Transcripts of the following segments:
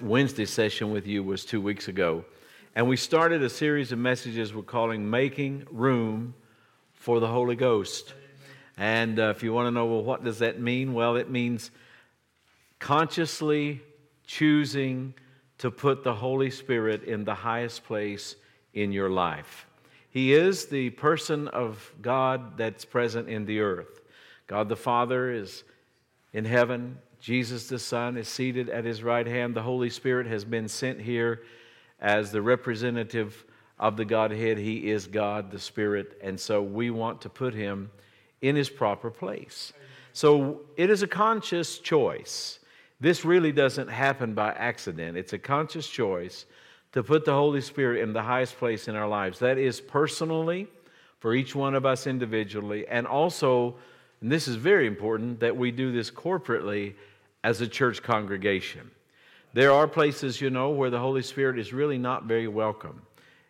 Wednesday session with you was two weeks ago. And we started a series of messages we're calling Making Room for the Holy Ghost. And uh, if you want to know, well, what does that mean? Well, it means consciously choosing to put the Holy Spirit in the highest place in your life. He is the person of God that's present in the earth. God the Father is in heaven, Jesus the Son is seated at his right hand. The Holy Spirit has been sent here as the representative of the Godhead. He is God, the Spirit, and so we want to put him in his proper place. So it is a conscious choice. This really doesn't happen by accident. It's a conscious choice to put the Holy Spirit in the highest place in our lives. That is personally, for each one of us individually, and also, and this is very important, that we do this corporately as a church congregation. There are places, you know, where the Holy Spirit is really not very welcome.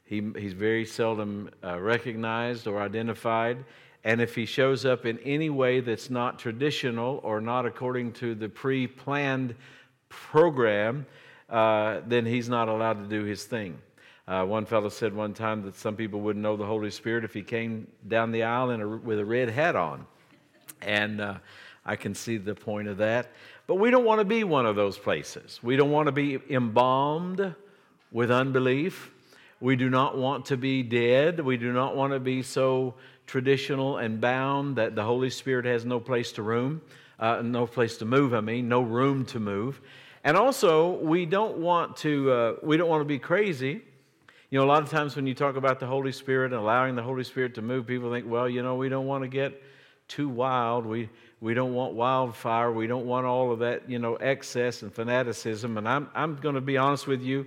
He, he's very seldom uh, recognized or identified. And if he shows up in any way that's not traditional or not according to the pre planned program, uh, then he's not allowed to do his thing. Uh, one fellow said one time that some people wouldn't know the Holy Spirit if he came down the aisle a, with a red hat on. And uh, I can see the point of that. But we don't want to be one of those places. We don't want to be embalmed with unbelief. We do not want to be dead. We do not want to be so traditional and bound that the Holy Spirit has no place to room, uh, no place to move. I mean, no room to move. And also, we don't want to. Uh, we don't want to be crazy. You know, a lot of times when you talk about the Holy Spirit and allowing the Holy Spirit to move, people think, well, you know, we don't want to get too wild. We we don't want wildfire. We don't want all of that, you know, excess and fanaticism. And I'm, I'm going to be honest with you.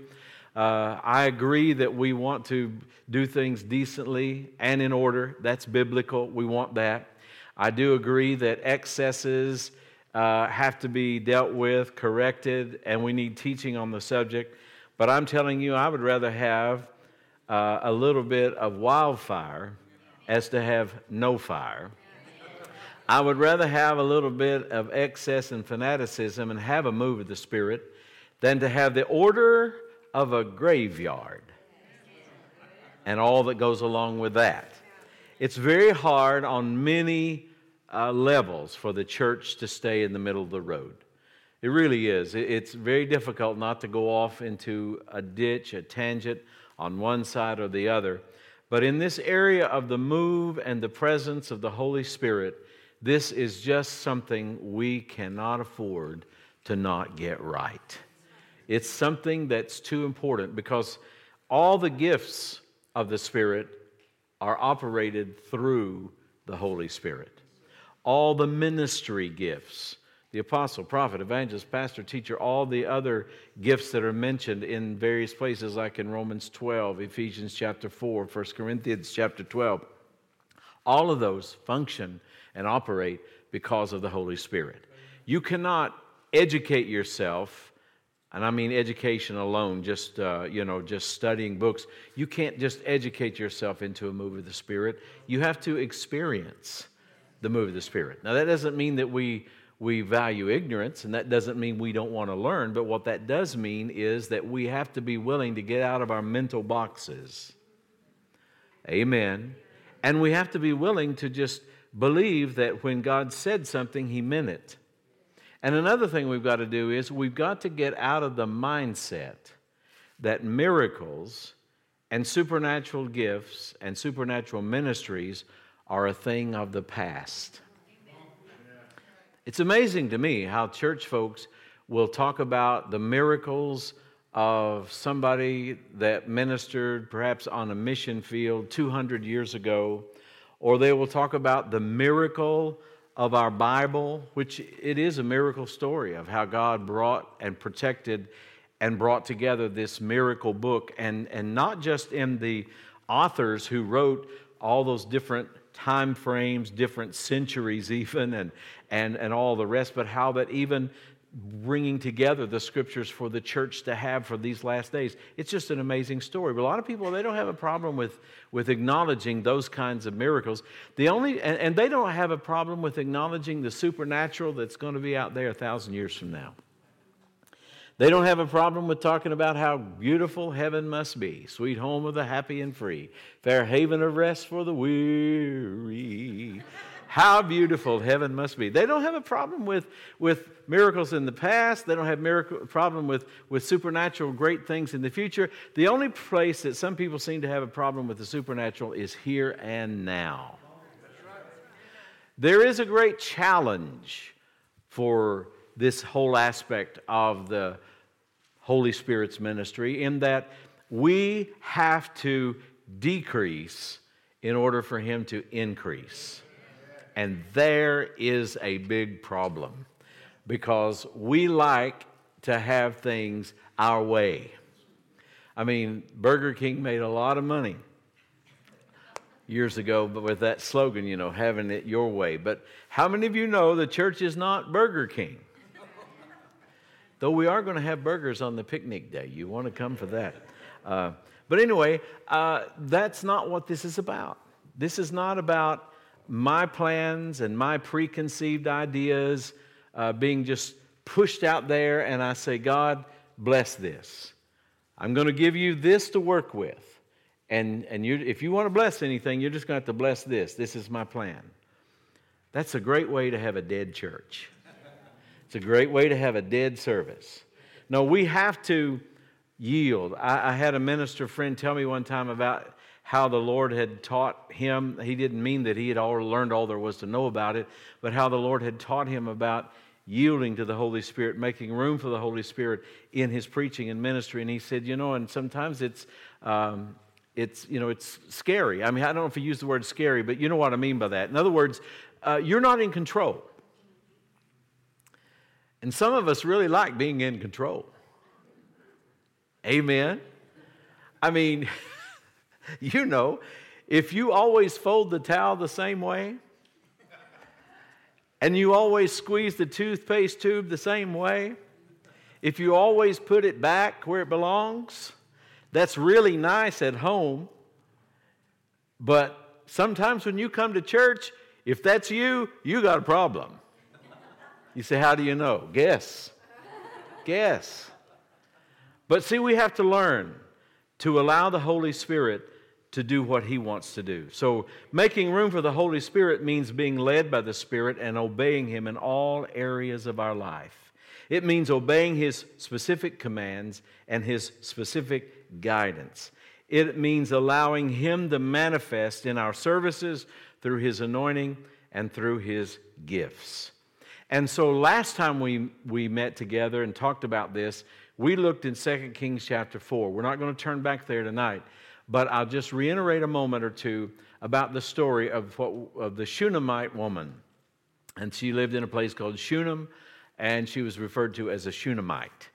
Uh, I agree that we want to do things decently and in order. That's biblical. We want that. I do agree that excesses uh, have to be dealt with, corrected, and we need teaching on the subject. But I'm telling you, I would rather have uh, a little bit of wildfire as to have no fire. I would rather have a little bit of excess and fanaticism and have a move of the Spirit than to have the order of a graveyard and all that goes along with that. It's very hard on many uh, levels for the church to stay in the middle of the road. It really is. It's very difficult not to go off into a ditch, a tangent on one side or the other. But in this area of the move and the presence of the Holy Spirit, this is just something we cannot afford to not get right. It's something that's too important because all the gifts of the Spirit are operated through the Holy Spirit. All the ministry gifts, the apostle, prophet, evangelist, pastor, teacher, all the other gifts that are mentioned in various places, like in Romans 12, Ephesians chapter 4, 1 Corinthians chapter 12, all of those function and operate because of the Holy Spirit. You cannot educate yourself, and I mean education alone, just uh, you know, just studying books. You can't just educate yourself into a move of the Spirit. You have to experience the move of the Spirit. Now that doesn't mean that we we value ignorance, and that doesn't mean we don't want to learn. But what that does mean is that we have to be willing to get out of our mental boxes. Amen. And we have to be willing to just believe that when God said something, He meant it. And another thing we've got to do is we've got to get out of the mindset that miracles and supernatural gifts and supernatural ministries are a thing of the past. It's amazing to me how church folks will talk about the miracles of somebody that ministered perhaps on a mission field 200 years ago or they will talk about the miracle of our Bible, which it is a miracle story of how God brought and protected and brought together this miracle book, and, and not just in the authors who wrote all those different time frames, different centuries, even, and, and, and all the rest, but how that even bringing together the scriptures for the church to have for these last days. It's just an amazing story. But a lot of people, they don't have a problem with, with acknowledging those kinds of miracles. The only, and, and they don't have a problem with acknowledging the supernatural that's going to be out there a thousand years from now. They don't have a problem with talking about how beautiful heaven must be, sweet home of the happy and free, fair haven of rest for the weary. How beautiful heaven must be. They don't have a problem with, with miracles in the past. They don't have a problem with, with supernatural great things in the future. The only place that some people seem to have a problem with the supernatural is here and now. There is a great challenge for this whole aspect of the Holy Spirit's ministry in that we have to decrease in order for Him to increase. And there is a big problem because we like to have things our way. I mean, Burger King made a lot of money years ago but with that slogan, you know, having it your way. But how many of you know the church is not Burger King? Though we are going to have burgers on the picnic day. You want to come for that. Uh, but anyway, uh, that's not what this is about. This is not about my plans and my preconceived ideas uh, being just pushed out there, and I say, God, bless this. I'm going to give you this to work with. And, and you, if you want to bless anything, you're just going to have to bless this. This is my plan. That's a great way to have a dead church. It's a great way to have a dead service. No, we have to yield. I, I, had a minister friend tell me one time about how the Lord had taught him. He didn't mean that he had all learned all there was to know about it, but how the Lord had taught him about yielding to the Holy Spirit, making room for the Holy Spirit in his preaching and ministry. And he said, you know, and sometimes it's um, it's you know it's scary. I mean, I don't know if he used the word scary, but you know what I mean by that. In other words, uh, you're not in control. And some of us really like being in control. Amen. I mean, you know, if you always fold the towel the same way, and you always squeeze the toothpaste tube the same way, if you always put it back where it belongs, that's really nice at home. But sometimes when you come to church, if that's you, you got a problem. You say, How do you know? Guess. Guess. But see, we have to learn to allow the Holy Spirit to do what He wants to do. So, making room for the Holy Spirit means being led by the Spirit and obeying Him in all areas of our life. It means obeying His specific commands and His specific guidance. It means allowing Him to manifest in our services through His anointing and through His gifts. And so last time we, we met together and talked about this, we looked in 2 Kings chapter 4. We're not going to turn back there tonight, but I'll just reiterate a moment or two about the story of, what, of the Shunammite woman. And she lived in a place called Shunem, and she was referred to as a Shunammite.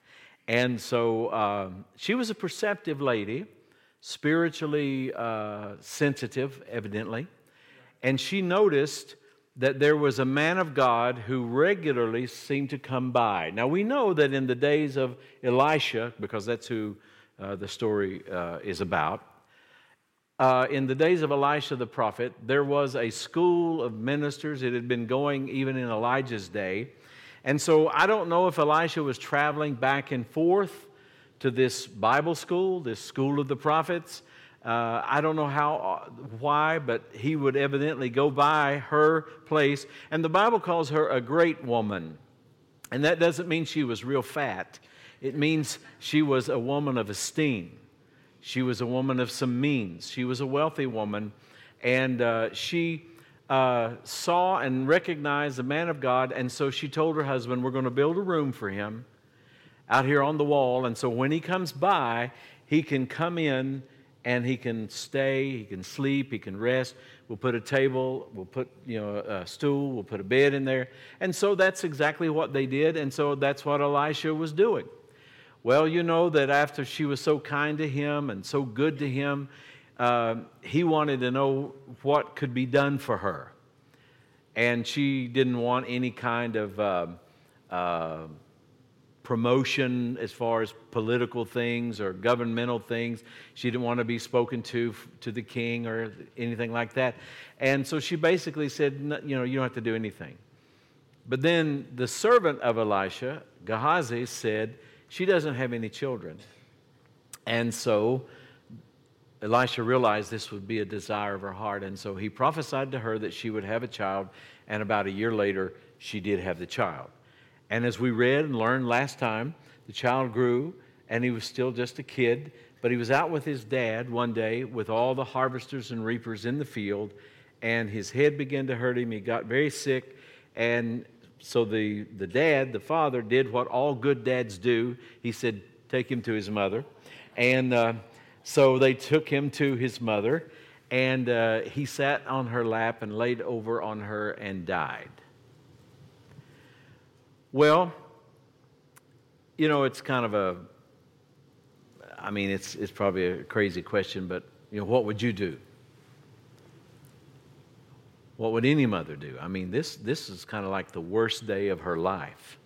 And so um, she was a perceptive lady, spiritually uh, sensitive, evidently. And she noticed that there was a man of God who regularly seemed to come by. Now, we know that in the days of Elisha, because that's who uh, the story uh, is about, uh, in the days of Elisha the prophet, there was a school of ministers. It had been going even in Elijah's day. And so I don't know if Elisha was traveling back and forth to this Bible school, this school of the prophets, uh, I don't know how, uh, why, but he would evidently go by her place. And the Bible calls her a great woman. And that doesn't mean she was real fat, it means she was a woman of esteem. She was a woman of some means. She was a wealthy woman. And uh, she uh, saw and recognized the man of God. And so she told her husband, We're going to build a room for him out here on the wall. And so when he comes by, he can come in and he can stay, he can sleep, he can rest. We'll put a table, we'll put you know a stool, we'll put a bed in there. And so that's exactly what they did, and so that's what Elisha was doing. Well, you know that after she was so kind to him and so good to him, uh, he wanted to know what could be done for her. And she didn't want any kind of uh, uh, promotion as far as political things or governmental things. She didn't want to be spoken to to the king or anything like that. And so she basically said, you know, you don't have to do anything. But then the servant of Elisha, Gehazi, said, she doesn't have any children. And so Elisha realized this would be a desire of her heart. And so he prophesied to her that she would have a child. And about a year later, she did have the child. And as we read and learned last time, the child grew and he was still just a kid. But he was out with his dad one day with all the harvesters and reapers in the field. And his head began to hurt him. He got very sick. And so the, the dad, the father, did what all good dads do. He said, Take him to his mother. And uh, so they took him to his mother, and uh, he sat on her lap and laid over on her and died. Well, you know, it's kind of a, I mean, it's, it's probably a crazy question, but, you know, what would you do? What would any mother do? I mean, this, this is kind of like the worst day of her life.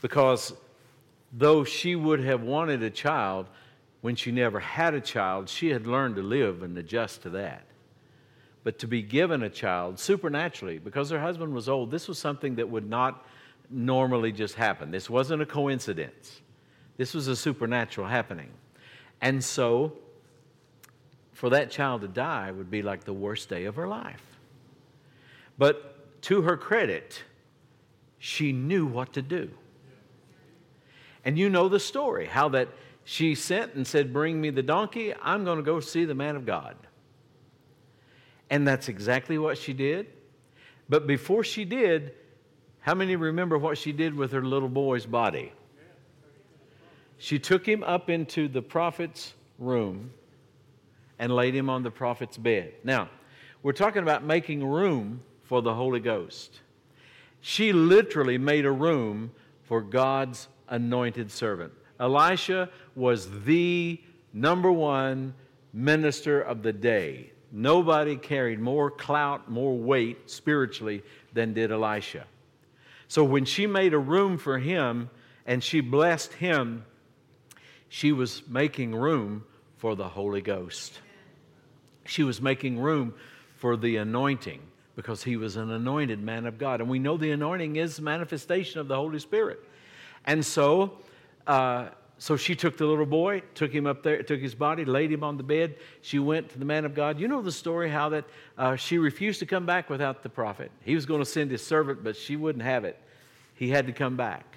Because though she would have wanted a child, when she never had a child, she had learned to live and adjust to that. But to be given a child supernaturally, because her husband was old, this was something that would not normally just happen. This wasn't a coincidence, this was a supernatural happening. And so, for that child to die would be like the worst day of her life. But to her credit, she knew what to do. And you know the story how that she sent and said, Bring me the donkey. I'm going to go see the man of God. And that's exactly what she did. But before she did, how many remember what she did with her little boy's body? She took him up into the prophet's room and laid him on the prophet's bed. Now, we're talking about making room for the Holy Ghost. She literally made a room for God's anointed servant. Elisha was the number one minister of the day. Nobody carried more clout, more weight spiritually than did Elisha. So when she made a room for him and she blessed him, she was making room for the Holy Ghost. She was making room for the anointing because he was an anointed man of God. And we know the anointing is manifestation of the Holy Spirit. And so, uh, so she took the little boy, took him up there, took his body, laid him on the bed. She went to the man of God. You know the story how that uh, she refused to come back without the prophet. He was going to send his servant, but she wouldn't have it. He had to come back.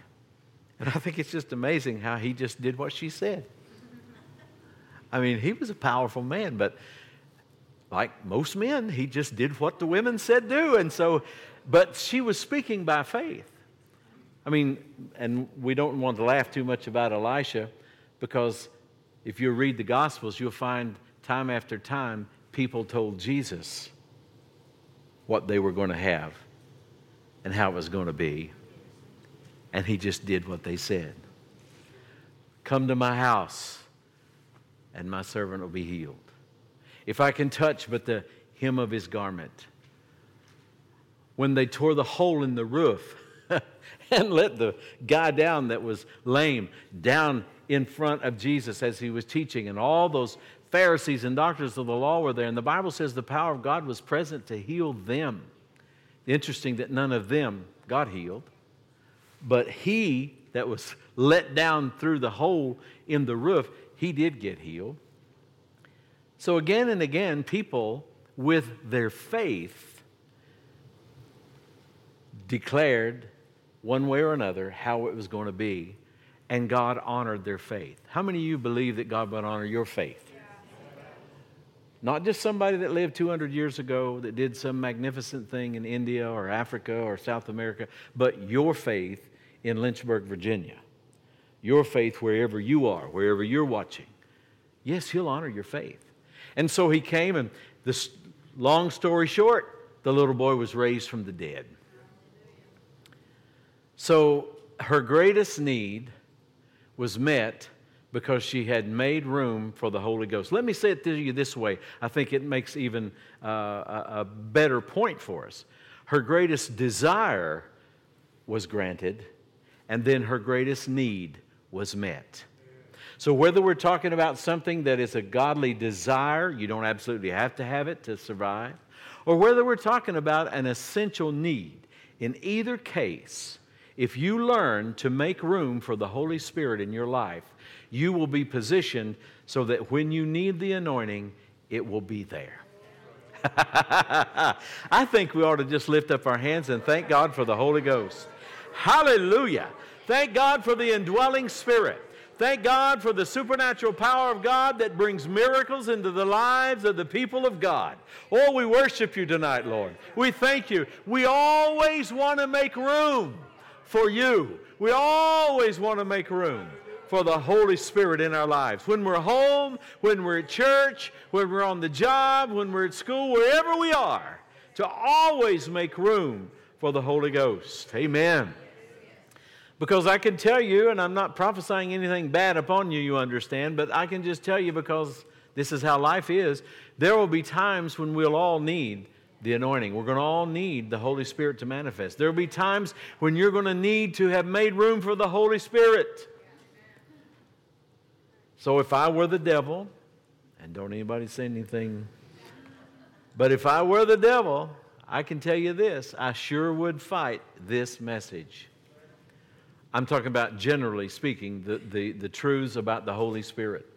And I think it's just amazing how he just did what she said. I mean, he was a powerful man, but like most men, he just did what the women said do. And so, but she was speaking by faith. I mean, and we don't want to laugh too much about Elisha because if you read the Gospels, you'll find time after time people told Jesus what they were going to have and how it was going to be. And he just did what they said Come to my house, and my servant will be healed if I can touch but the hem of his garment. When they tore the hole in the roof and let the guy down that was lame down in front of Jesus as he was teaching, and all those Pharisees and doctors of the law were there, and the Bible says the power of God was present to heal them. Interesting that none of them got healed, but he that was let down through the hole in the roof, he did get healed. So, again and again, people with their faith declared one way or another how it was going to be, and God honored their faith. How many of you believe that God would honor your faith? Not just somebody that lived 200 years ago that did some magnificent thing in India or Africa or South America, but your faith in Lynchburg, Virginia. Your faith wherever you are, wherever you're watching. Yes, He'll honor your faith. And so he came, and this long story short, the little boy was raised from the dead. So her greatest need was met because she had made room for the Holy Ghost. Let me say it to you this way. I think it makes even uh, a, a better point for us. Her greatest desire was granted, and then her greatest need was met. So, whether we're talking about something that is a godly desire, you don't absolutely have to have it to survive, or whether we're talking about an essential need, in either case, if you learn to make room for the Holy Spirit in your life, you will be positioned so that when you need the anointing, it will be there. I think we ought to just lift up our hands and thank God for the Holy Ghost. Hallelujah. Thank God for the indwelling Spirit. Thank God for the supernatural power of God that brings miracles into the lives of the people of God. Oh, we worship you tonight, Lord. We thank you. We always want to make room for you. We always want to make room for the Holy Spirit in our lives. When we're home, when we're at church, when we're on the job, when we're at school, wherever we are, to always make room for the Holy Ghost. Amen. Because I can tell you, and I'm not prophesying anything bad upon you, you understand, but I can just tell you because this is how life is, there will be times when we'll all need the anointing. We're going to all need the Holy Spirit to manifest. There will be times when you're going to need to have made room for the Holy Spirit. So if I were the devil, and don't anybody say anything, but if I were the devil, I can tell you this I sure would fight this message. I'm talking about generally speaking, the, the, the truths about the Holy Spirit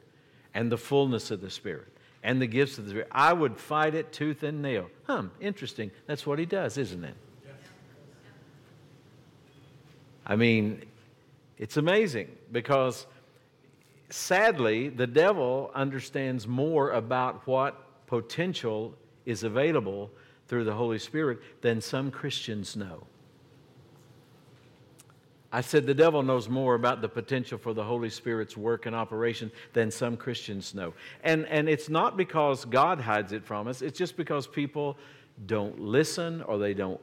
and the fullness of the Spirit and the gifts of the Spirit. I would fight it tooth and nail. Huh, interesting. That's what he does, isn't it? I mean, it's amazing because sadly, the devil understands more about what potential is available through the Holy Spirit than some Christians know. I said the devil knows more about the potential for the Holy Spirit's work and operation than some Christians know. And, and it's not because God hides it from us, it's just because people don't listen or they don't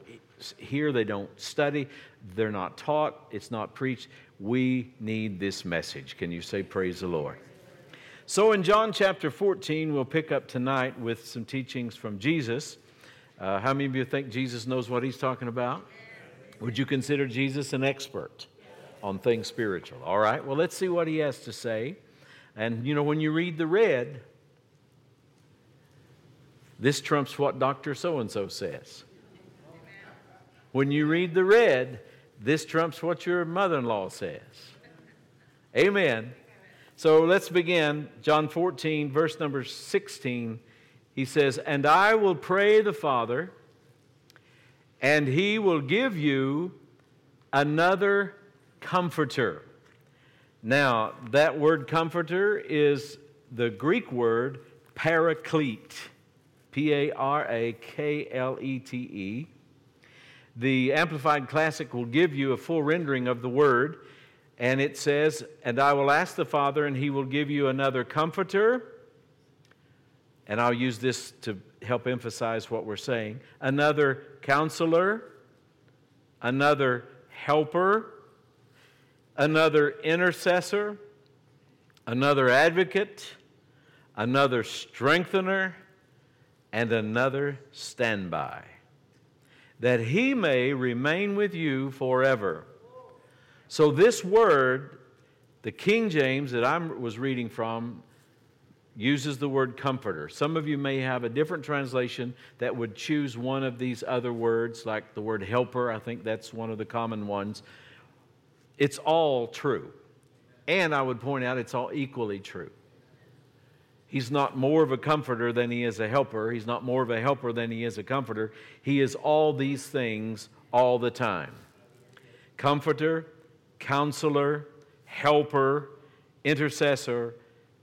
hear, they don't study, they're not taught, it's not preached. We need this message. Can you say, Praise the Lord? So in John chapter 14, we'll pick up tonight with some teachings from Jesus. Uh, how many of you think Jesus knows what he's talking about? Would you consider Jesus an expert on things spiritual? All right, well, let's see what he has to say. And you know, when you read the red, this trumps what Dr. So and so says. When you read the red, this trumps what your mother in law says. Amen. So let's begin. John 14, verse number 16. He says, And I will pray the Father and he will give you another comforter. Now, that word comforter is the Greek word paraclete, P A R A K L E T E. The Amplified Classic will give you a full rendering of the word, and it says, And I will ask the Father, and he will give you another comforter. And I'll use this to help emphasize what we're saying. Another counselor, another helper, another intercessor, another advocate, another strengthener, and another standby, that he may remain with you forever. So, this word, the King James that I was reading from, uses the word comforter. Some of you may have a different translation that would choose one of these other words, like the word helper. I think that's one of the common ones. It's all true. And I would point out it's all equally true. He's not more of a comforter than he is a helper. He's not more of a helper than he is a comforter. He is all these things all the time comforter, counselor, helper, intercessor,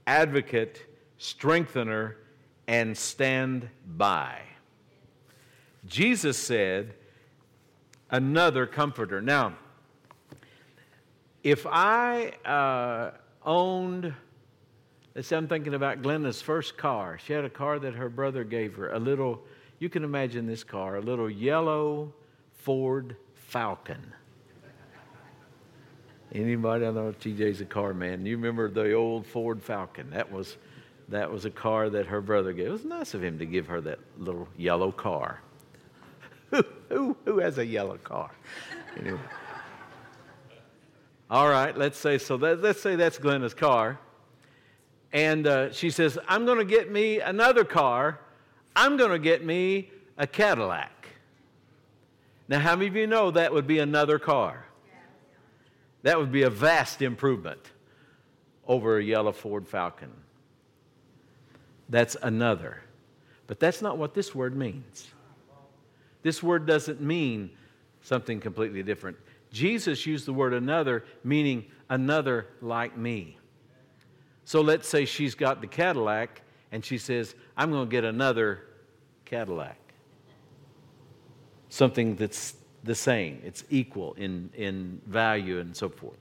advocate, strengthener, and stand by. Jesus said, another comforter. Now, if I uh, owned, let's say I'm thinking about Glenda's first car. She had a car that her brother gave her, a little, you can imagine this car, a little yellow Ford Falcon. Anybody? I know TJ's a car man. You remember the old Ford Falcon? That was that was a car that her brother gave. It was nice of him to give her that little yellow car. who, who, who has a yellow car? Anyway. All right, let's say so. That, let's say that's Glenda's car. And uh, she says, I'm going to get me another car. I'm going to get me a Cadillac. Now, how many of you know that would be another car? That would be a vast improvement over a yellow Ford Falcon. That's another. But that's not what this word means. This word doesn't mean something completely different. Jesus used the word another, meaning another like me. So let's say she's got the Cadillac and she says, I'm going to get another Cadillac. Something that's the same, it's equal in, in value and so forth.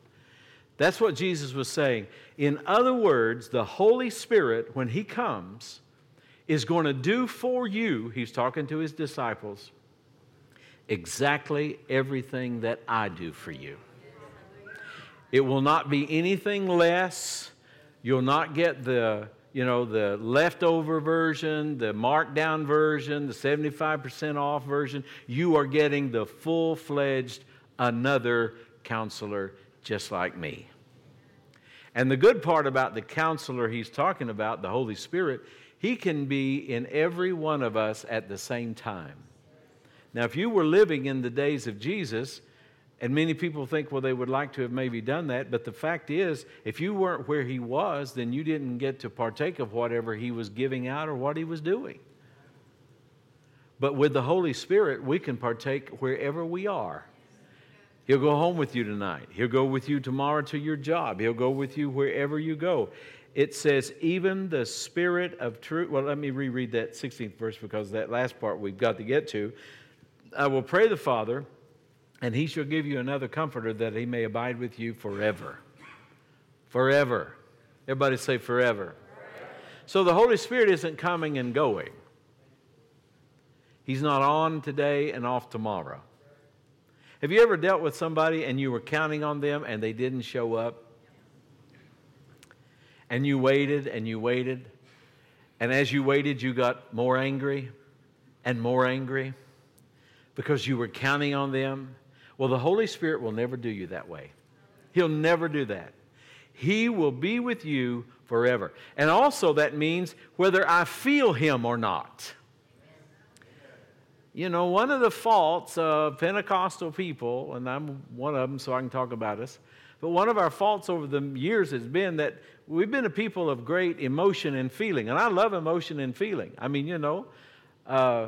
That's what Jesus was saying. In other words, the Holy Spirit, when He comes, is going to do for you, He's talking to His disciples, exactly everything that I do for you. It will not be anything less. You'll not get the you know, the leftover version, the markdown version, the 75% off version. You are getting the full fledged another counselor just like me. And the good part about the counselor he's talking about, the Holy Spirit, he can be in every one of us at the same time. Now, if you were living in the days of Jesus, and many people think, well, they would like to have maybe done that. But the fact is, if you weren't where he was, then you didn't get to partake of whatever he was giving out or what he was doing. But with the Holy Spirit, we can partake wherever we are. He'll go home with you tonight. He'll go with you tomorrow to your job. He'll go with you wherever you go. It says, even the Spirit of truth. Well, let me reread that 16th verse because that last part we've got to get to. I will pray the Father and he shall give you another comforter that he may abide with you forever. Forever. Everybody say forever. So the Holy Spirit isn't coming and going. He's not on today and off tomorrow. Have you ever dealt with somebody and you were counting on them and they didn't show up? And you waited and you waited. And as you waited, you got more angry and more angry because you were counting on them well, the Holy Spirit will never do you that way. He'll never do that. He will be with you forever. And also, that means whether I feel Him or not. You know, one of the faults of Pentecostal people, and I'm one of them, so I can talk about us, but one of our faults over the years has been that we've been a people of great emotion and feeling. And I love emotion and feeling. I mean, you know, uh,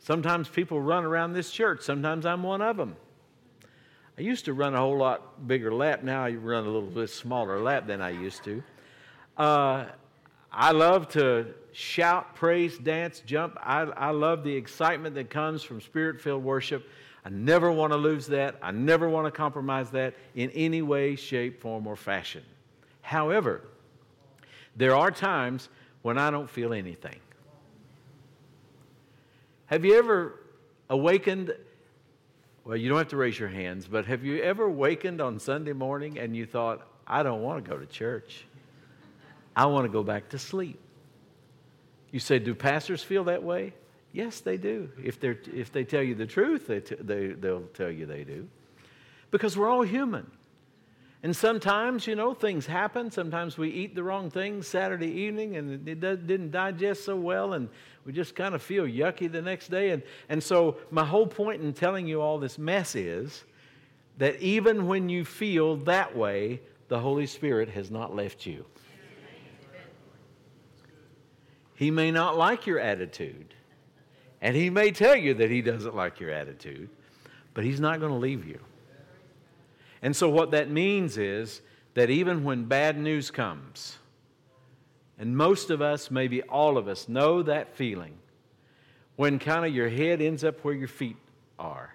sometimes people run around this church, sometimes I'm one of them. I used to run a whole lot bigger lap. Now I run a little bit smaller lap than I used to. Uh, I love to shout, praise, dance, jump. I, I love the excitement that comes from spirit filled worship. I never want to lose that. I never want to compromise that in any way, shape, form, or fashion. However, there are times when I don't feel anything. Have you ever awakened well, you don't have to raise your hands, but have you ever awakened on Sunday morning and you thought, I don't want to go to church? I want to go back to sleep. You say, Do pastors feel that way? Yes, they do. If, they're, if they tell you the truth, they t- they, they'll tell you they do. Because we're all human. And sometimes, you know, things happen. Sometimes we eat the wrong thing Saturday evening and it didn't digest so well, and we just kind of feel yucky the next day. And, and so, my whole point in telling you all this mess is that even when you feel that way, the Holy Spirit has not left you. He may not like your attitude, and He may tell you that He doesn't like your attitude, but He's not going to leave you. And so, what that means is that even when bad news comes, and most of us, maybe all of us, know that feeling when kind of your head ends up where your feet are.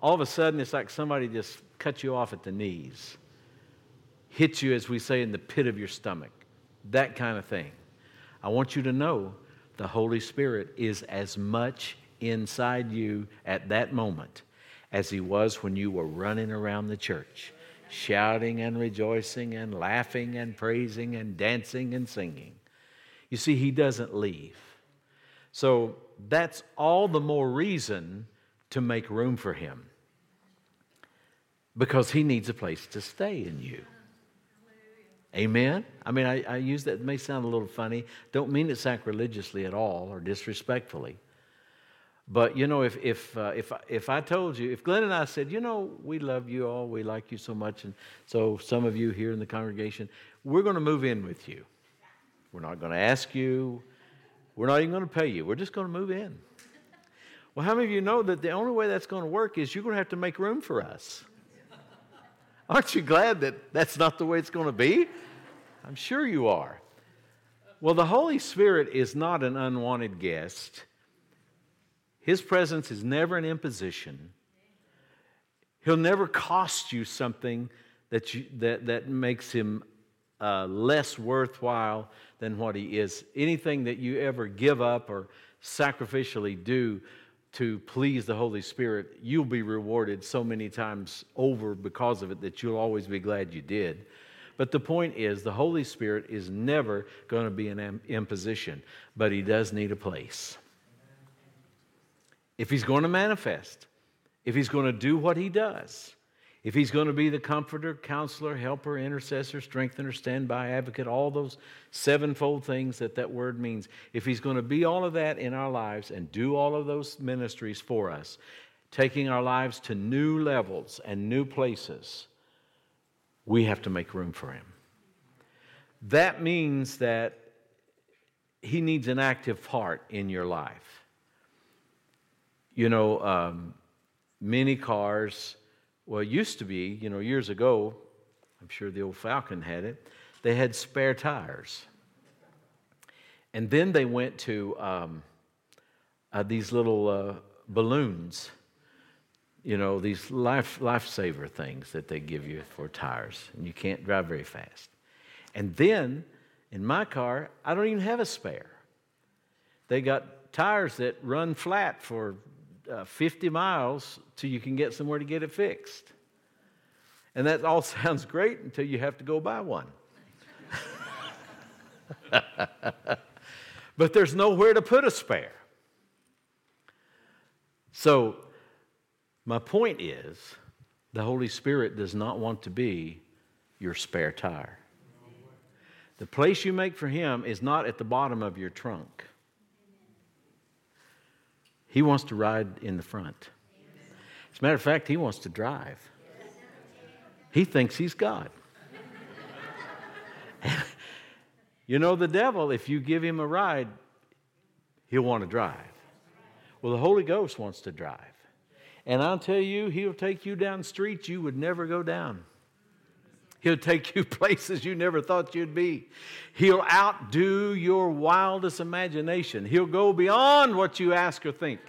All of a sudden, it's like somebody just cut you off at the knees, hit you, as we say, in the pit of your stomach, that kind of thing. I want you to know the Holy Spirit is as much inside you at that moment as he was when you were running around the church, shouting and rejoicing and laughing and praising and dancing and singing. You see, he doesn't leave. So that's all the more reason to make room for him because he needs a place to stay in you. Amen? I mean, I, I, use that, it may sound a little funny. Don't mean it sacrilegiously at all or disrespectfully. But you know, if if uh, if if I told you, if Glenn and I said, you know, we love you all, we like you so much, and so some of you here in the congregation, we're going to move in with you. We're not going to ask you. We're not even going to pay you. We're just going to move in. Well, how many of you know that the only way that's going to work is you're going to have to make room for us? Aren't you glad that that's not the way it's going to be? I'm sure you are. Well, the Holy Spirit is not an unwanted guest. His presence is never an imposition. He'll never cost you something that, you, that, that makes him uh, less worthwhile than what he is. Anything that you ever give up or sacrificially do to please the Holy Spirit, you'll be rewarded so many times over because of it that you'll always be glad you did. But the point is, the Holy Spirit is never going to be an imposition, but he does need a place. If he's going to manifest, if he's going to do what he does, if he's going to be the comforter, counselor, helper, intercessor, strengthener, standby, advocate, all those sevenfold things that that word means, if he's going to be all of that in our lives and do all of those ministries for us, taking our lives to new levels and new places, we have to make room for him. That means that he needs an active part in your life. You know, um, many cars well, it used to be, you know, years ago, I'm sure the old Falcon had it, they had spare tires. And then they went to um, uh, these little uh, balloons, you know, these life lifesaver things that they give you for tires, and you can't drive very fast. And then in my car, I don't even have a spare. They got tires that run flat for uh, 50 miles till you can get somewhere to get it fixed. And that all sounds great until you have to go buy one. but there's nowhere to put a spare. So, my point is the Holy Spirit does not want to be your spare tire. The place you make for Him is not at the bottom of your trunk. He wants to ride in the front. As a matter of fact, he wants to drive. He thinks he's God. you know, the devil, if you give him a ride, he'll want to drive. Well, the Holy Ghost wants to drive. And I'll tell you, he'll take you down streets you would never go down. He'll take you places you never thought you'd be. He'll outdo your wildest imagination. He'll go beyond what you ask or think.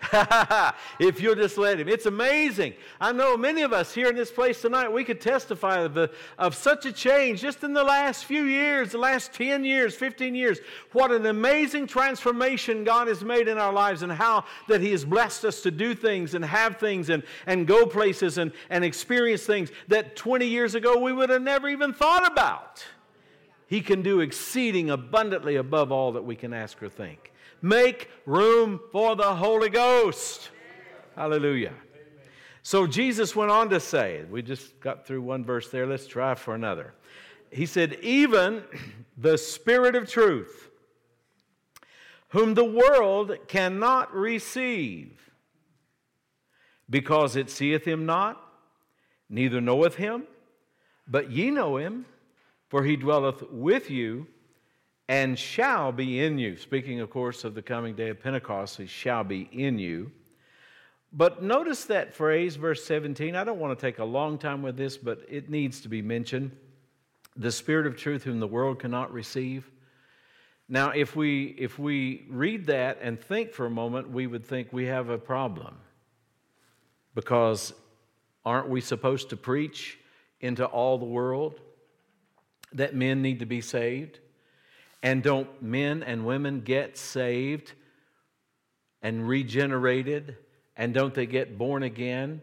if you'll just let him. It's amazing. I know many of us here in this place tonight, we could testify of, the, of such a change just in the last few years, the last 10 years, 15 years. What an amazing transformation God has made in our lives and how that he has blessed us to do things and have things and, and go places and, and experience things that 20 years ago we would have never even thought about. He can do exceeding abundantly above all that we can ask or think. Make room for the Holy Ghost. Hallelujah. So Jesus went on to say, we just got through one verse there, let's try for another. He said, Even the Spirit of truth, whom the world cannot receive, because it seeth him not, neither knoweth him, but ye know him, for he dwelleth with you and shall be in you. Speaking, of course, of the coming day of Pentecost, he shall be in you. But notice that phrase, verse 17. I don't want to take a long time with this, but it needs to be mentioned. The Spirit of truth, whom the world cannot receive. Now, if we, if we read that and think for a moment, we would think we have a problem. Because aren't we supposed to preach into all the world that men need to be saved? And don't men and women get saved and regenerated? And don't they get born again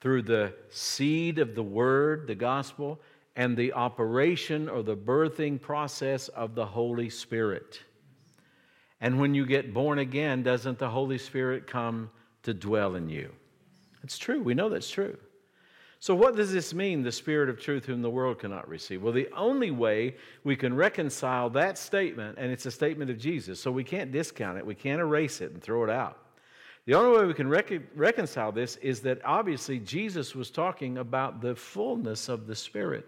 through the seed of the word, the gospel, and the operation or the birthing process of the Holy Spirit? And when you get born again, doesn't the Holy Spirit come to dwell in you? It's true. We know that's true. So, what does this mean, the Spirit of truth whom the world cannot receive? Well, the only way we can reconcile that statement, and it's a statement of Jesus, so we can't discount it, we can't erase it and throw it out. The only way we can rec- reconcile this is that obviously Jesus was talking about the fullness of the Spirit,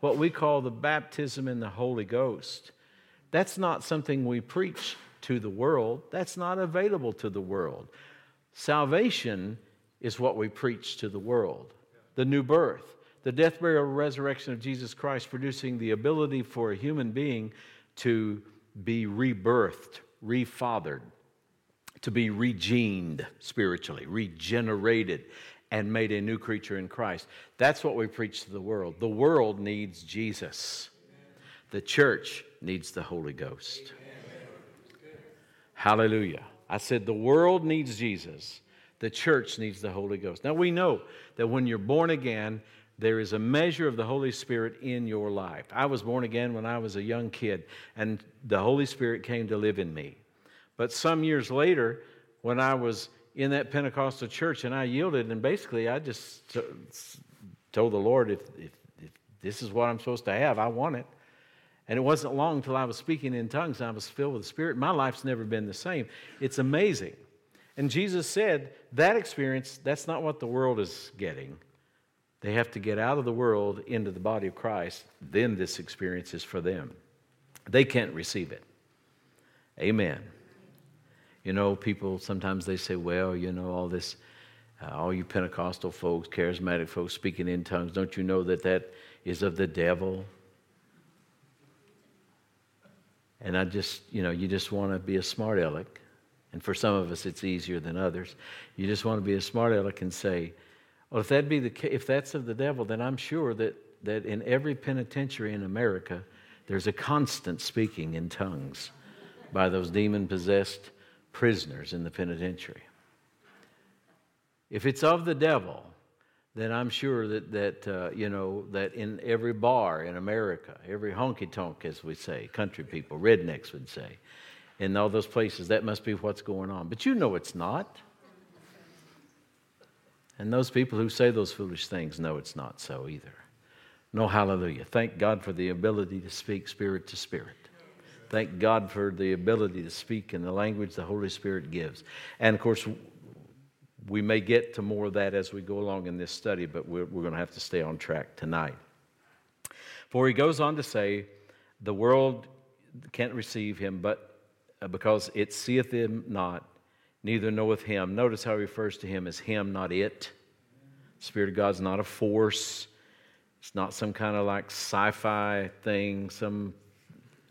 what we call the baptism in the Holy Ghost. That's not something we preach to the world, that's not available to the world. Salvation is what we preach to the world the new birth, the death, burial, resurrection of Jesus Christ, producing the ability for a human being to be rebirthed, refathered, to be regened spiritually, regenerated, and made a new creature in Christ. That's what we preach to the world. The world needs Jesus, the church needs the Holy Ghost. Hallelujah. I said the world needs Jesus. The church needs the Holy Ghost. Now we know that when you're born again, there is a measure of the Holy Spirit in your life. I was born again when I was a young kid, and the Holy Spirit came to live in me. But some years later, when I was in that Pentecostal church and I yielded, and basically I just told the Lord, if, if, if this is what I'm supposed to have, I want it. And it wasn't long until I was speaking in tongues and I was filled with the Spirit. My life's never been the same. It's amazing. And Jesus said that experience, that's not what the world is getting. They have to get out of the world into the body of Christ. Then this experience is for them. They can't receive it. Amen. You know, people sometimes they say, well, you know, all this, uh, all you Pentecostal folks, charismatic folks speaking in tongues, don't you know that that is of the devil? And I just, you know, you just want to be a smart aleck and for some of us, it's easier than others. You just want to be a smart aleck and say, well, if, that be the, if that's of the devil, then I'm sure that, that in every penitentiary in America, there's a constant speaking in tongues by those demon possessed prisoners in the penitentiary. If it's of the devil, then I'm sure that, that uh, you know, that in every bar in America, every honky tonk, as we say, country people, rednecks would say, in all those places. That must be what's going on. But you know it's not. And those people who say those foolish things know it's not so either. No, hallelujah. Thank God for the ability to speak spirit to spirit. Thank God for the ability to speak in the language the Holy Spirit gives. And of course, we may get to more of that as we go along in this study, but we're, we're going to have to stay on track tonight. For he goes on to say, the world can't receive him, but Uh, because it seeth him not, neither knoweth him. Notice how he refers to him as him, not it. The Spirit of God's not a force. It's not some kind of like sci fi thing, some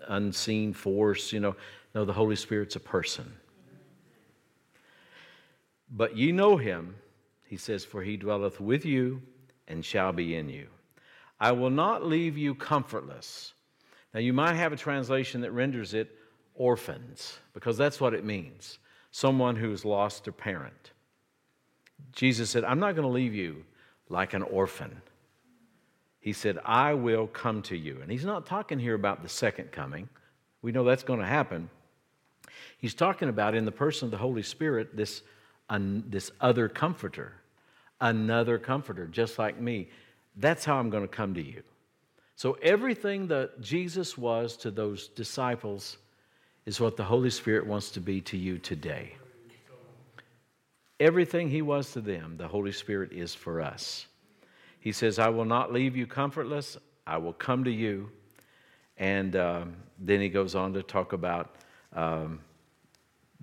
unseen force, you know. No, the Holy Spirit's a person. But ye know him, he says, for he dwelleth with you and shall be in you. I will not leave you comfortless. Now, you might have a translation that renders it orphans, because that's what it means someone who's lost a parent. Jesus said, I'm not going to leave you like an orphan. He said, I will come to you. And he's not talking here about the second coming. We know that's going to happen. He's talking about in the person of the Holy Spirit this, un, this other comforter, another comforter, just like me. That's how I'm going to come to you. So, everything that Jesus was to those disciples is what the Holy Spirit wants to be to you today. Everything He was to them, the Holy Spirit is for us. He says, I will not leave you comfortless, I will come to you. And um, then He goes on to talk about. Um,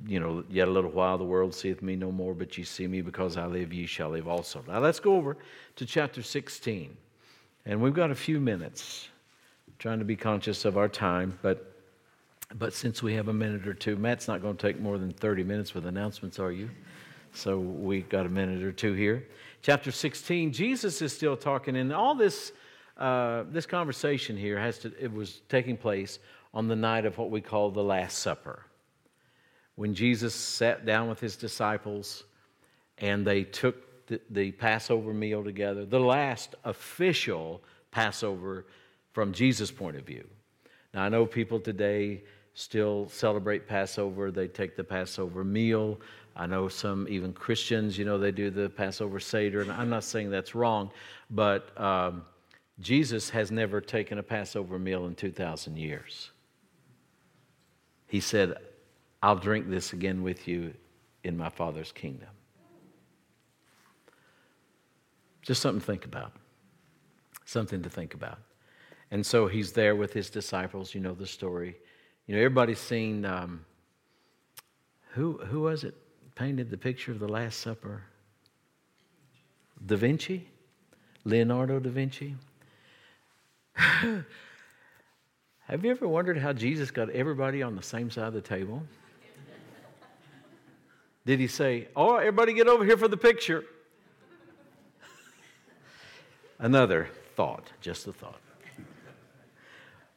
you know, yet a little while the world seeth me no more, but ye see me because I live, ye shall live also. Now let's go over to chapter 16. And we've got a few minutes, trying to be conscious of our time, but but since we have a minute or two, Matt's not going to take more than 30 minutes with announcements, are you? So we got a minute or two here. Chapter 16, Jesus is still talking, and all this, uh, this conversation here has to, it was taking place on the night of what we call the Last Supper. When Jesus sat down with his disciples and they took the, the Passover meal together, the last official Passover from Jesus' point of view. Now, I know people today still celebrate Passover. They take the Passover meal. I know some, even Christians, you know, they do the Passover Seder. And I'm not saying that's wrong, but um, Jesus has never taken a Passover meal in 2,000 years. He said, I'll drink this again with you in my Father's kingdom. Just something to think about. Something to think about. And so he's there with his disciples. You know the story. You know, everybody's seen, um, who, who was it painted the picture of the Last Supper? Da Vinci? Leonardo da Vinci? Have you ever wondered how Jesus got everybody on the same side of the table? Did he say, Oh, everybody get over here for the picture? Another thought, just a thought.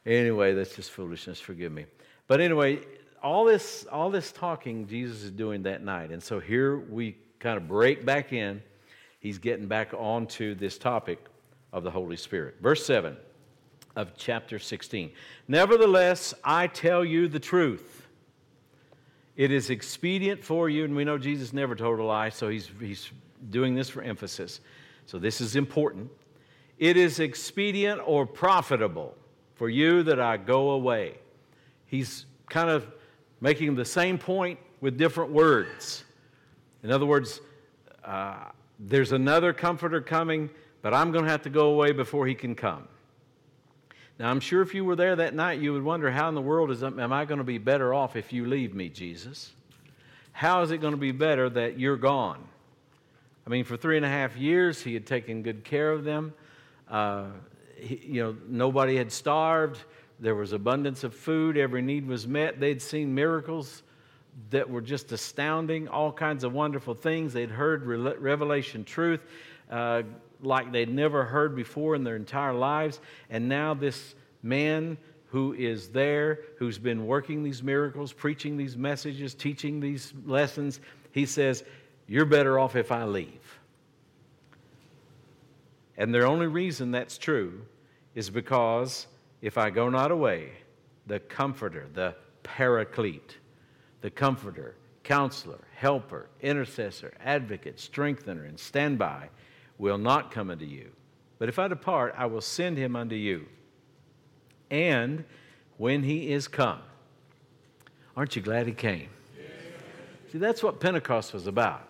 Anyway, that's just foolishness, forgive me. But anyway, all this, all this talking Jesus is doing that night. And so here we kind of break back in. He's getting back onto this topic of the Holy Spirit. Verse 7 of chapter 16. Nevertheless, I tell you the truth. It is expedient for you, and we know Jesus never told a lie, so he's, he's doing this for emphasis. So this is important. It is expedient or profitable for you that I go away. He's kind of making the same point with different words. In other words, uh, there's another comforter coming, but I'm going to have to go away before he can come. Now, I'm sure if you were there that night, you would wonder how in the world is, am I going to be better off if you leave me, Jesus? How is it going to be better that you're gone? I mean, for three and a half years, he had taken good care of them. Uh, you know, nobody had starved. There was abundance of food. Every need was met. They'd seen miracles that were just astounding, all kinds of wonderful things. They'd heard re- revelation truth uh, like they'd never heard before in their entire lives. And now, this man who is there, who's been working these miracles, preaching these messages, teaching these lessons, he says, You're better off if I leave. And the only reason that's true is because if I go not away, the comforter, the paraclete, the comforter, counselor, helper, intercessor, advocate, strengthener, and standby will not come unto you. But if I depart, I will send him unto you. And when he is come, aren't you glad he came? Yes. See, that's what Pentecost was about.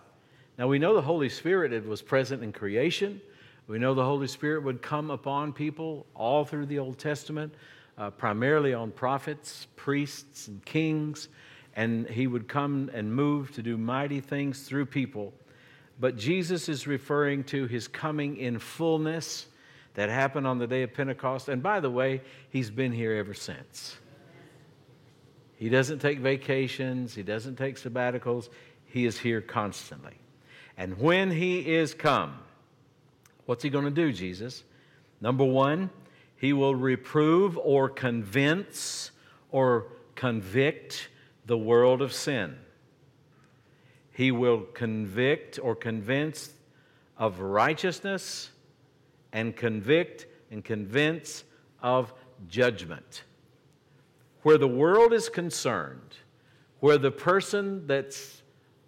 Now we know the Holy Spirit was present in creation. We know the Holy Spirit would come upon people all through the Old Testament, uh, primarily on prophets, priests, and kings, and he would come and move to do mighty things through people. But Jesus is referring to his coming in fullness that happened on the day of Pentecost. And by the way, he's been here ever since. He doesn't take vacations, he doesn't take sabbaticals, he is here constantly. And when he is come, What's he going to do, Jesus? Number one, he will reprove or convince or convict the world of sin. He will convict or convince of righteousness and convict and convince of judgment. Where the world is concerned, where the person that's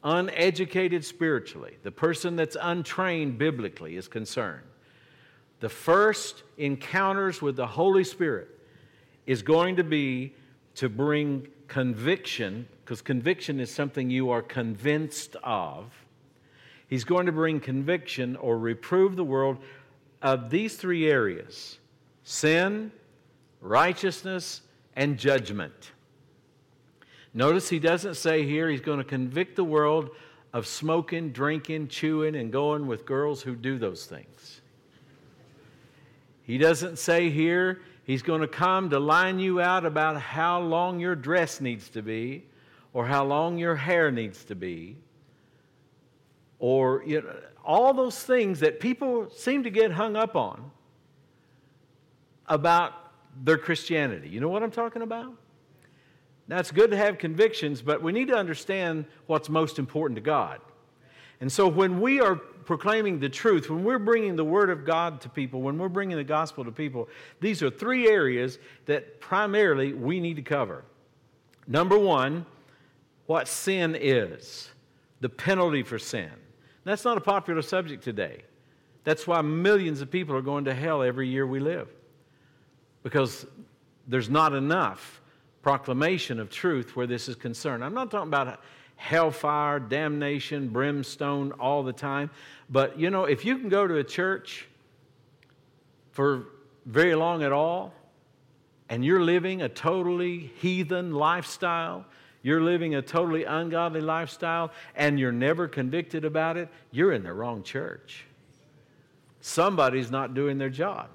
uneducated spiritually, the person that's untrained biblically is concerned, the first encounters with the Holy Spirit is going to be to bring conviction, because conviction is something you are convinced of. He's going to bring conviction or reprove the world of these three areas sin, righteousness, and judgment. Notice he doesn't say here he's going to convict the world of smoking, drinking, chewing, and going with girls who do those things. He doesn't say here he's going to come to line you out about how long your dress needs to be or how long your hair needs to be or you know, all those things that people seem to get hung up on about their Christianity. You know what I'm talking about? It's good to have convictions, but we need to understand what's most important to God. And so, when we are proclaiming the truth, when we're bringing the Word of God to people, when we're bringing the gospel to people, these are three areas that primarily we need to cover. Number one, what sin is, the penalty for sin. That's not a popular subject today. That's why millions of people are going to hell every year we live, because there's not enough proclamation of truth where this is concerned. I'm not talking about hellfire, damnation, brimstone all the time. But you know, if you can go to a church for very long at all, and you're living a totally heathen lifestyle, you're living a totally ungodly lifestyle, and you're never convicted about it, you're in the wrong church. Somebody's not doing their job.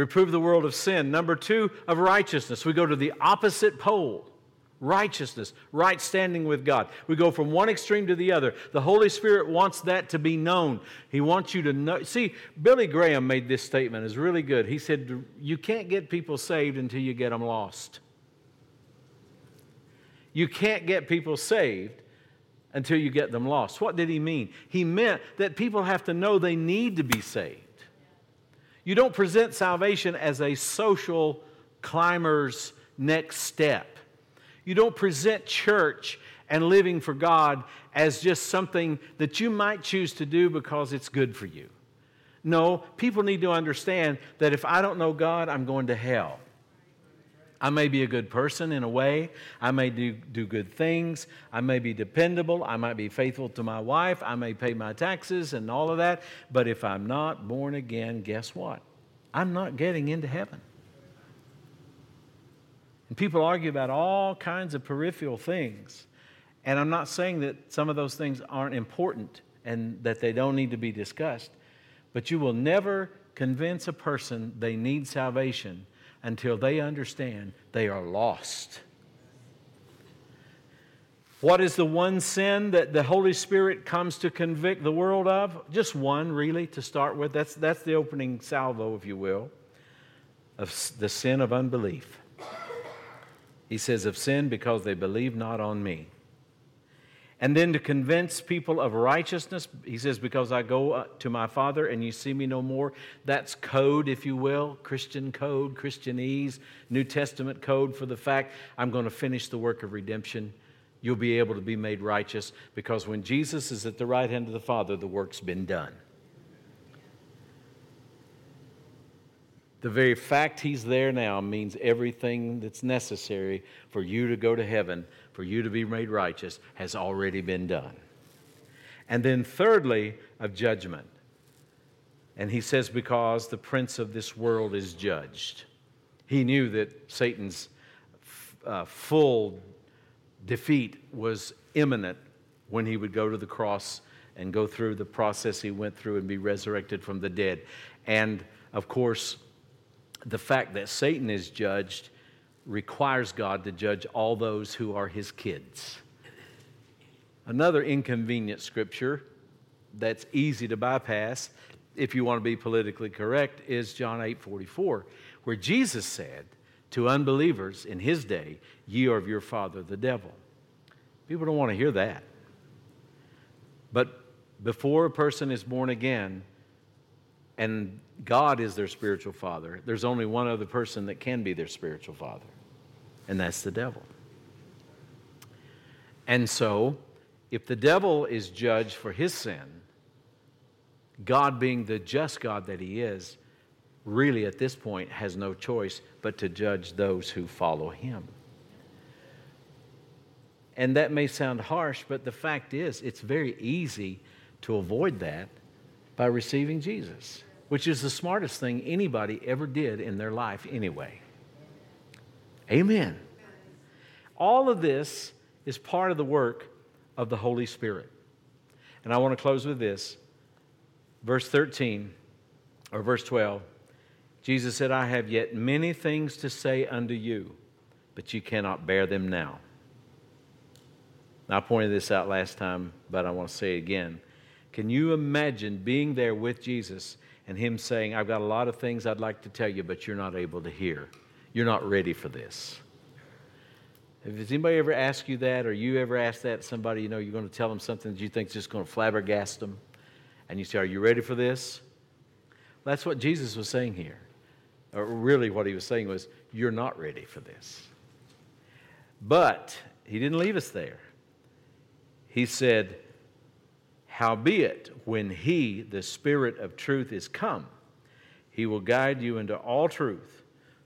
Reprove the world of sin. Number two, of righteousness. We go to the opposite pole righteousness, right standing with God. We go from one extreme to the other. The Holy Spirit wants that to be known. He wants you to know. See, Billy Graham made this statement, it's really good. He said, You can't get people saved until you get them lost. You can't get people saved until you get them lost. What did he mean? He meant that people have to know they need to be saved. You don't present salvation as a social climber's next step. You don't present church and living for God as just something that you might choose to do because it's good for you. No, people need to understand that if I don't know God, I'm going to hell. I may be a good person in a way. I may do, do good things. I may be dependable. I might be faithful to my wife. I may pay my taxes and all of that. But if I'm not born again, guess what? I'm not getting into heaven. And people argue about all kinds of peripheral things. And I'm not saying that some of those things aren't important and that they don't need to be discussed, but you will never convince a person they need salvation until they understand they are lost. What is the one sin that the Holy Spirit comes to convict the world of? Just one, really, to start with. That's, that's the opening salvo, if you will, of the sin of unbelief. He says, of sin because they believe not on me. And then to convince people of righteousness, he says, because I go uh, to my Father and you see me no more. That's code, if you will, Christian code, Christianese, New Testament code for the fact I'm going to finish the work of redemption. You'll be able to be made righteous because when Jesus is at the right hand of the Father, the work's been done. The very fact he's there now means everything that's necessary for you to go to heaven, for you to be made righteous, has already been done. And then, thirdly, of judgment. And he says, because the prince of this world is judged. He knew that Satan's uh, full defeat was imminent when he would go to the cross and go through the process he went through and be resurrected from the dead. And of course, the fact that Satan is judged requires God to judge all those who are his kids. Another inconvenient scripture that's easy to bypass if you want to be politically correct is John 8 44, where Jesus said to unbelievers in his day, Ye are of your father the devil. People don't want to hear that. But before a person is born again, and God is their spiritual father. There's only one other person that can be their spiritual father, and that's the devil. And so, if the devil is judged for his sin, God, being the just God that he is, really at this point has no choice but to judge those who follow him. And that may sound harsh, but the fact is, it's very easy to avoid that by receiving Jesus which is the smartest thing anybody ever did in their life anyway. Amen. All of this is part of the work of the Holy Spirit. And I want to close with this. Verse 13, or verse 12, Jesus said, I have yet many things to say unto you, but you cannot bear them now. now I pointed this out last time, but I want to say it again. Can you imagine being there with Jesus and him saying, I've got a lot of things I'd like to tell you, but you're not able to hear. You're not ready for this. Has anybody ever asked you that, or you ever asked that to somebody, you know, you're going to tell them something that you think is just going to flabbergast them? And you say, Are you ready for this? That's what Jesus was saying here. Or really, what he was saying was, You're not ready for this. But he didn't leave us there. He said, Howbeit, when He, the Spirit of truth, is come, He will guide you into all truth,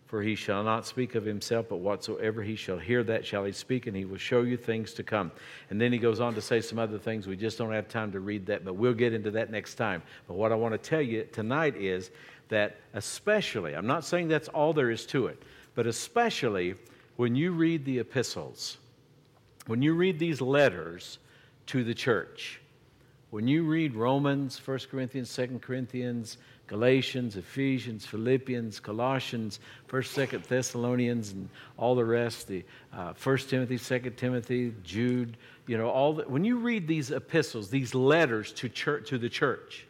For he shall not speak of himself, but whatsoever he shall hear, that shall he speak, and he will show you things to come. And then he goes on to say some other things. We just don't have time to read that, but we'll get into that next time. But what I want to tell you tonight is that, especially, I'm not saying that's all there is to it, but especially when you read the epistles, when you read these letters to the church, when you read Romans, 1 Corinthians, 2 Corinthians, Galatians, Ephesians, Philippians, Colossians, 1st, 2nd Thessalonians, and all the rest, the uh, 1 Timothy, 2 Timothy, Jude, you know, all the, when you read these epistles, these letters to, church, to the church,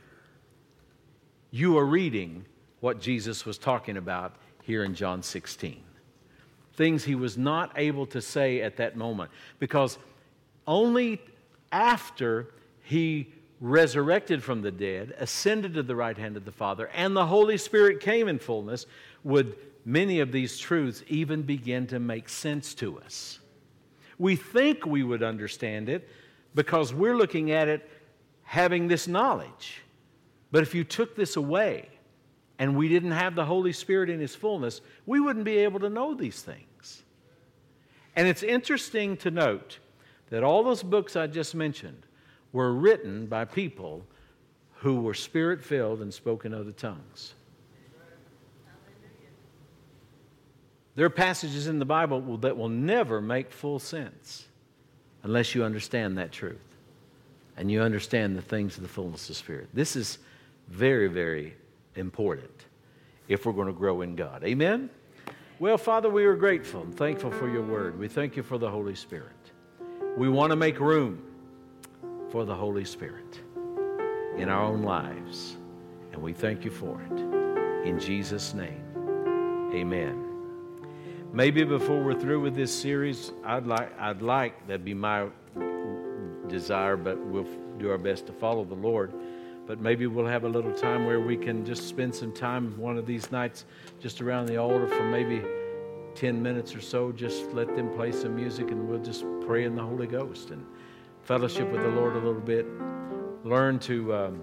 you are reading what Jesus was talking about here in John 16. Things he was not able to say at that moment because only after he resurrected from the dead, ascended to the right hand of the Father, and the Holy Spirit came in fullness, would many of these truths even begin to make sense to us. We think we would understand it because we're looking at it having this knowledge. But if you took this away and we didn't have the Holy Spirit in His fullness, we wouldn't be able to know these things. And it's interesting to note that all those books I just mentioned were written by people who were spirit filled and spoke in other tongues. There are passages in the Bible that will never make full sense unless you understand that truth and you understand the things of the fullness of Spirit. This is very, very important if we're going to grow in God. Amen? Well, Father, we are grateful and thankful for your word. We thank you for the Holy Spirit. We want to make room for the Holy Spirit in our own lives. And we thank you for it. In Jesus' name, amen. Maybe before we're through with this series, I'd like, I'd like, that'd be my desire, but we'll do our best to follow the Lord. But maybe we'll have a little time where we can just spend some time one of these nights just around the altar for maybe 10 minutes or so. Just let them play some music and we'll just pray in the Holy Ghost. And fellowship with the Lord a little bit, learn to um,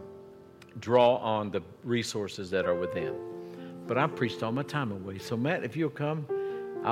draw on the resources that are within. But I preached all my time away. So, Matt, if you'll come.